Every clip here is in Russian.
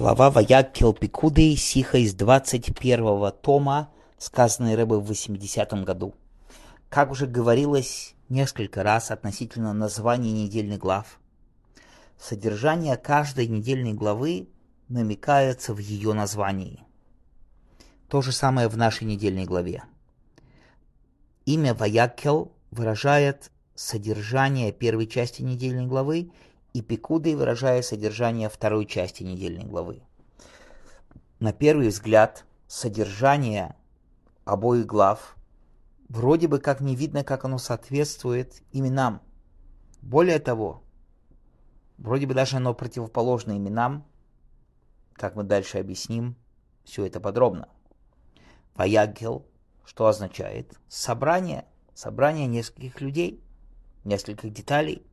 Глава Ваякел Пикуды, сиха из 21 тома, сказанной Рэбой в 80 году. Как уже говорилось несколько раз относительно названия недельных глав, содержание каждой недельной главы намекается в ее названии. То же самое в нашей недельной главе. Имя Ваякел выражает содержание первой части недельной главы и Пикудой, выражая содержание второй части недельной главы. На первый взгляд, содержание обоих глав вроде бы как не видно, как оно соответствует именам. Более того, вроде бы даже оно противоположно именам, как мы дальше объясним все это подробно. Ваягел, что означает? Собрание, собрание нескольких людей, нескольких деталей.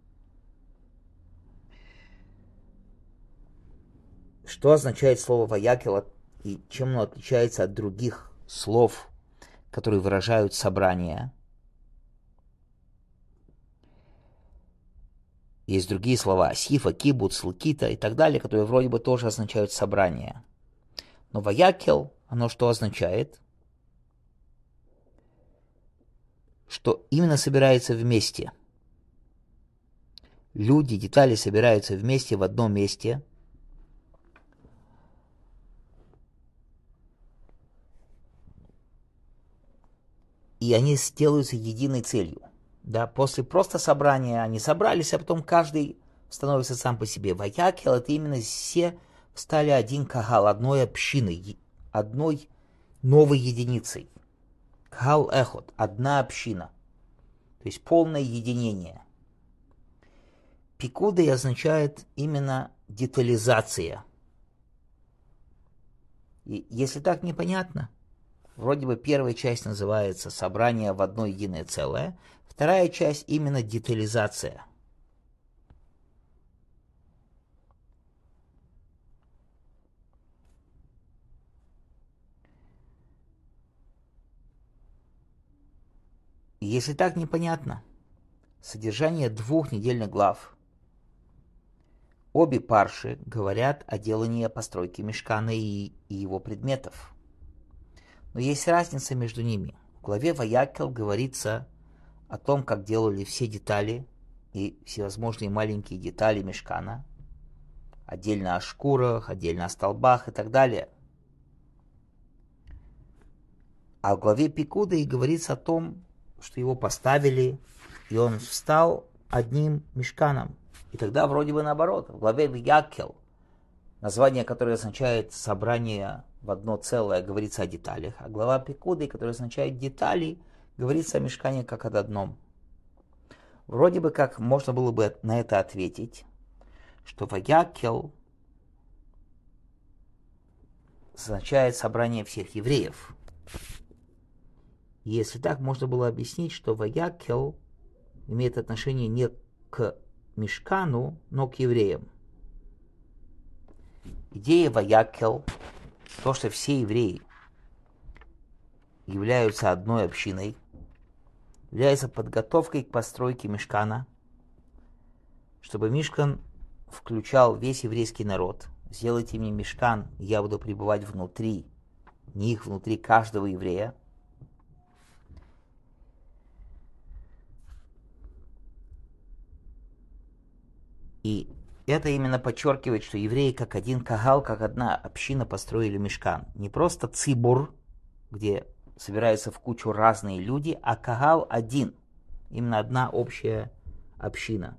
Что означает слово «ваякел» и чем оно отличается от других слов, которые выражают собрание? Есть другие слова – сифа, кибуц, лкита и так далее, которые вроде бы тоже означают собрание. Но ваякел, оно что означает? Что именно собирается вместе. Люди, детали собираются вместе в одном месте – и они сделаются единой целью. Да, после просто собрания они собрались, а потом каждый становится сам по себе. Ваякел это именно все стали один кагал, одной общиной, одной новой единицей. Кагал эхот, одна община. То есть полное единение. Пикудой означает именно детализация. И если так непонятно, Вроде бы первая часть называется «Собрание в одно единое целое», вторая часть именно «Детализация». Если так непонятно, содержание двух недельных глав. Обе парши говорят о делании постройки мешкана и, и его предметов. Но есть разница между ними. В главе Ваякел говорится о том, как делали все детали и всевозможные маленькие детали мешкана, отдельно о шкурах, отдельно о столбах и так далее. А в главе Пикуда и говорится о том, что его поставили, и он встал одним мешканом. И тогда вроде бы наоборот. В главе Якел, название которое означает собрание в одно целое говорится о деталях, а глава Пикуды, которая означает детали, говорится о мешкане как о одном. Вроде бы как можно было бы на это ответить, что Ваякел означает собрание всех евреев. если так, можно было объяснить, что Ваякел имеет отношение не к Мешкану, но к евреям. Идея Ваякел то, что все евреи являются одной общиной, является подготовкой к постройке Мешкана, чтобы Мишкан включал весь еврейский народ. Сделайте мне Мешкан, я буду пребывать внутри них, внутри каждого еврея. И это именно подчеркивает, что евреи как один кагал, как одна община построили мешкан. Не просто цибур, где собираются в кучу разные люди, а кагал один. Именно одна общая община.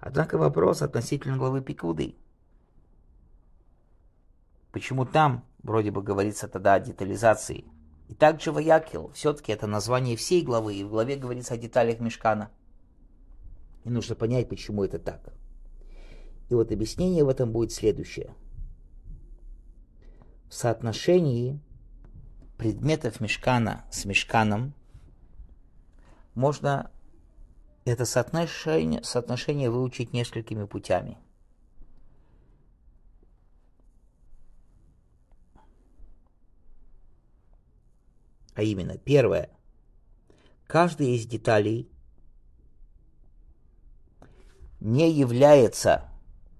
Однако вопрос относительно главы Пикуды. Почему там вроде бы говорится тогда о детализации? И также Ваякил, все-таки это название всей главы, и в главе говорится о деталях мешкана – и нужно понять, почему это так. И вот объяснение в этом будет следующее. В соотношении предметов мешкана с мешканом можно это соотношение, соотношение выучить несколькими путями. А именно, первое. Каждая из деталей не является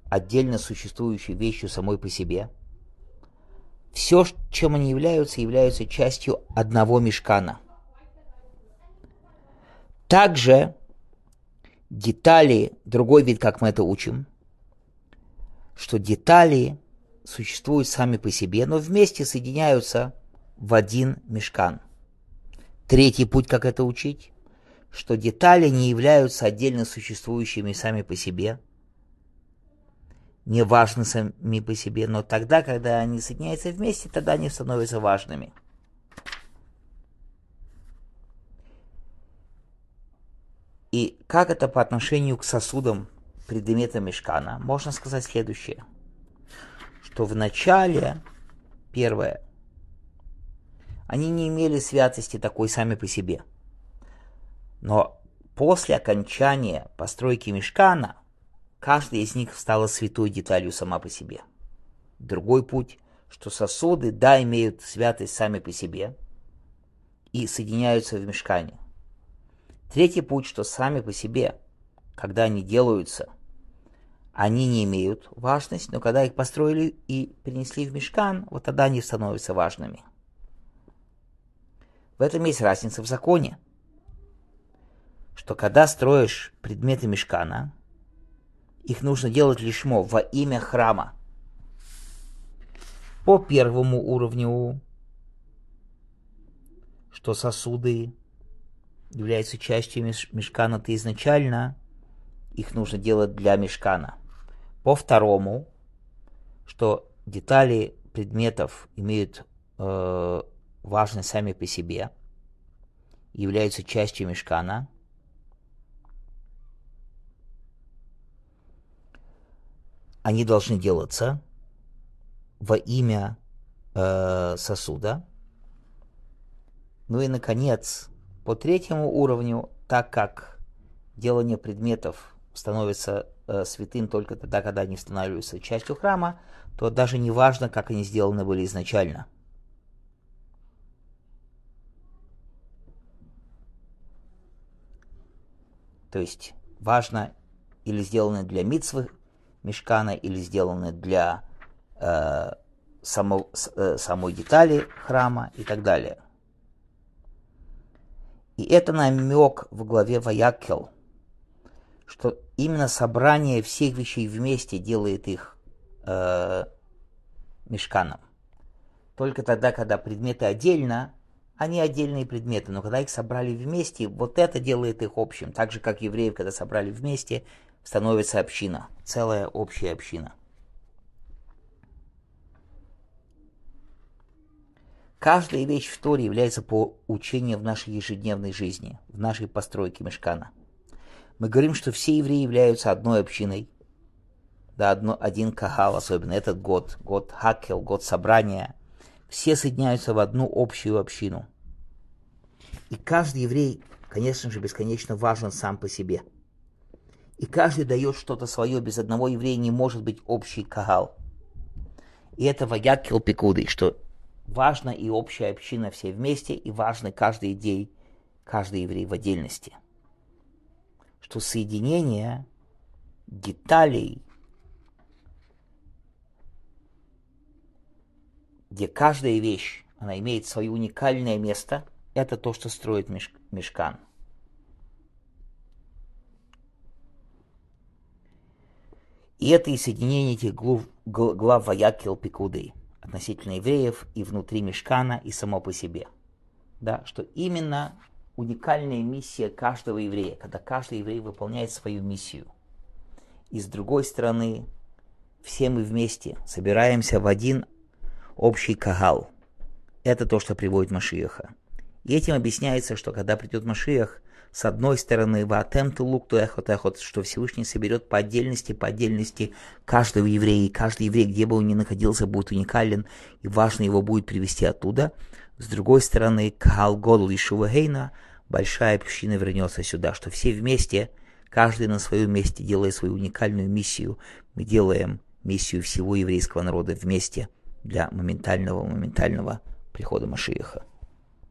отдельно существующей вещью самой по себе. Все, чем они являются, являются частью одного мешкана. Также детали, другой вид, как мы это учим, что детали существуют сами по себе, но вместе соединяются в один мешкан. Третий путь, как это учить, что детали не являются отдельно существующими сами по себе, не важны сами по себе, но тогда, когда они соединяются вместе, тогда они становятся важными. И как это по отношению к сосудам предмета мешкана? Можно сказать следующее, что в начале, первое, они не имели святости такой сами по себе. Но после окончания постройки мешкана, каждая из них стала святой деталью сама по себе. Другой путь, что сосуды, да, имеют святость сами по себе и соединяются в мешкане. Третий путь, что сами по себе, когда они делаются, они не имеют важность, но когда их построили и принесли в мешкан, вот тогда они становятся важными – в этом есть разница в законе. Что когда строишь предметы мешкана, их нужно делать лишмо во имя храма. По первому уровню, что сосуды являются частью мешкана, то изначально их нужно делать для мешкана. По второму, что детали предметов имеют э, важны сами по себе, являются частью мешкана, они должны делаться во имя э, сосуда. Ну и, наконец, по третьему уровню, так как делание предметов становится э, святым только тогда, когда они становятся частью храма, то даже не важно, как они сделаны были изначально – То есть важно или сделаны для митцвы мешкана, или сделаны для э, само, э, самой детали храма и так далее. И это намек в главе Ваякел, что именно собрание всех вещей вместе делает их э, мешканом. Только тогда, когда предметы отдельно, они отдельные предметы, но когда их собрали вместе, вот это делает их общим. Так же, как евреев, когда собрали вместе, становится община, целая общая община. Каждая вещь в Торе является по учению в нашей ежедневной жизни, в нашей постройке мешкана. Мы говорим, что все евреи являются одной общиной, да, одно, один кахал, особенно этот год, год хакел, год собрания – все соединяются в одну общую общину. И каждый еврей, конечно же, бесконечно важен сам по себе. И каждый дает что-то свое, без одного еврея не может быть общий кагал. И это вагят килпикуды, что важна и общая община все вместе, и важны каждый идей, каждый еврей в отдельности. Что соединение деталей где каждая вещь, она имеет свое уникальное место, это то, что строит меш, мешкан. И это и соединение этих глав, глав Ваякил Пикуды относительно евреев и внутри мешкана, и само по себе. Да, что именно уникальная миссия каждого еврея, когда каждый еврей выполняет свою миссию. И с другой стороны, все мы вместе собираемся в один общий кагал. Это то, что приводит Машиеха. И этим объясняется, что когда придет Машиях, с одной стороны, ваатемту лук эхот эхот, что Всевышний соберет по отдельности, по отдельности каждого еврея, и каждый еврей, где бы он ни находился, будет уникален, и важно его будет привести оттуда. С другой стороны, Каал Годл и Шувагейна, большая община вернется сюда, что все вместе, каждый на своем месте, делая свою уникальную миссию, мы делаем миссию всего еврейского народа вместе – для моментального моментального прихода Машииха.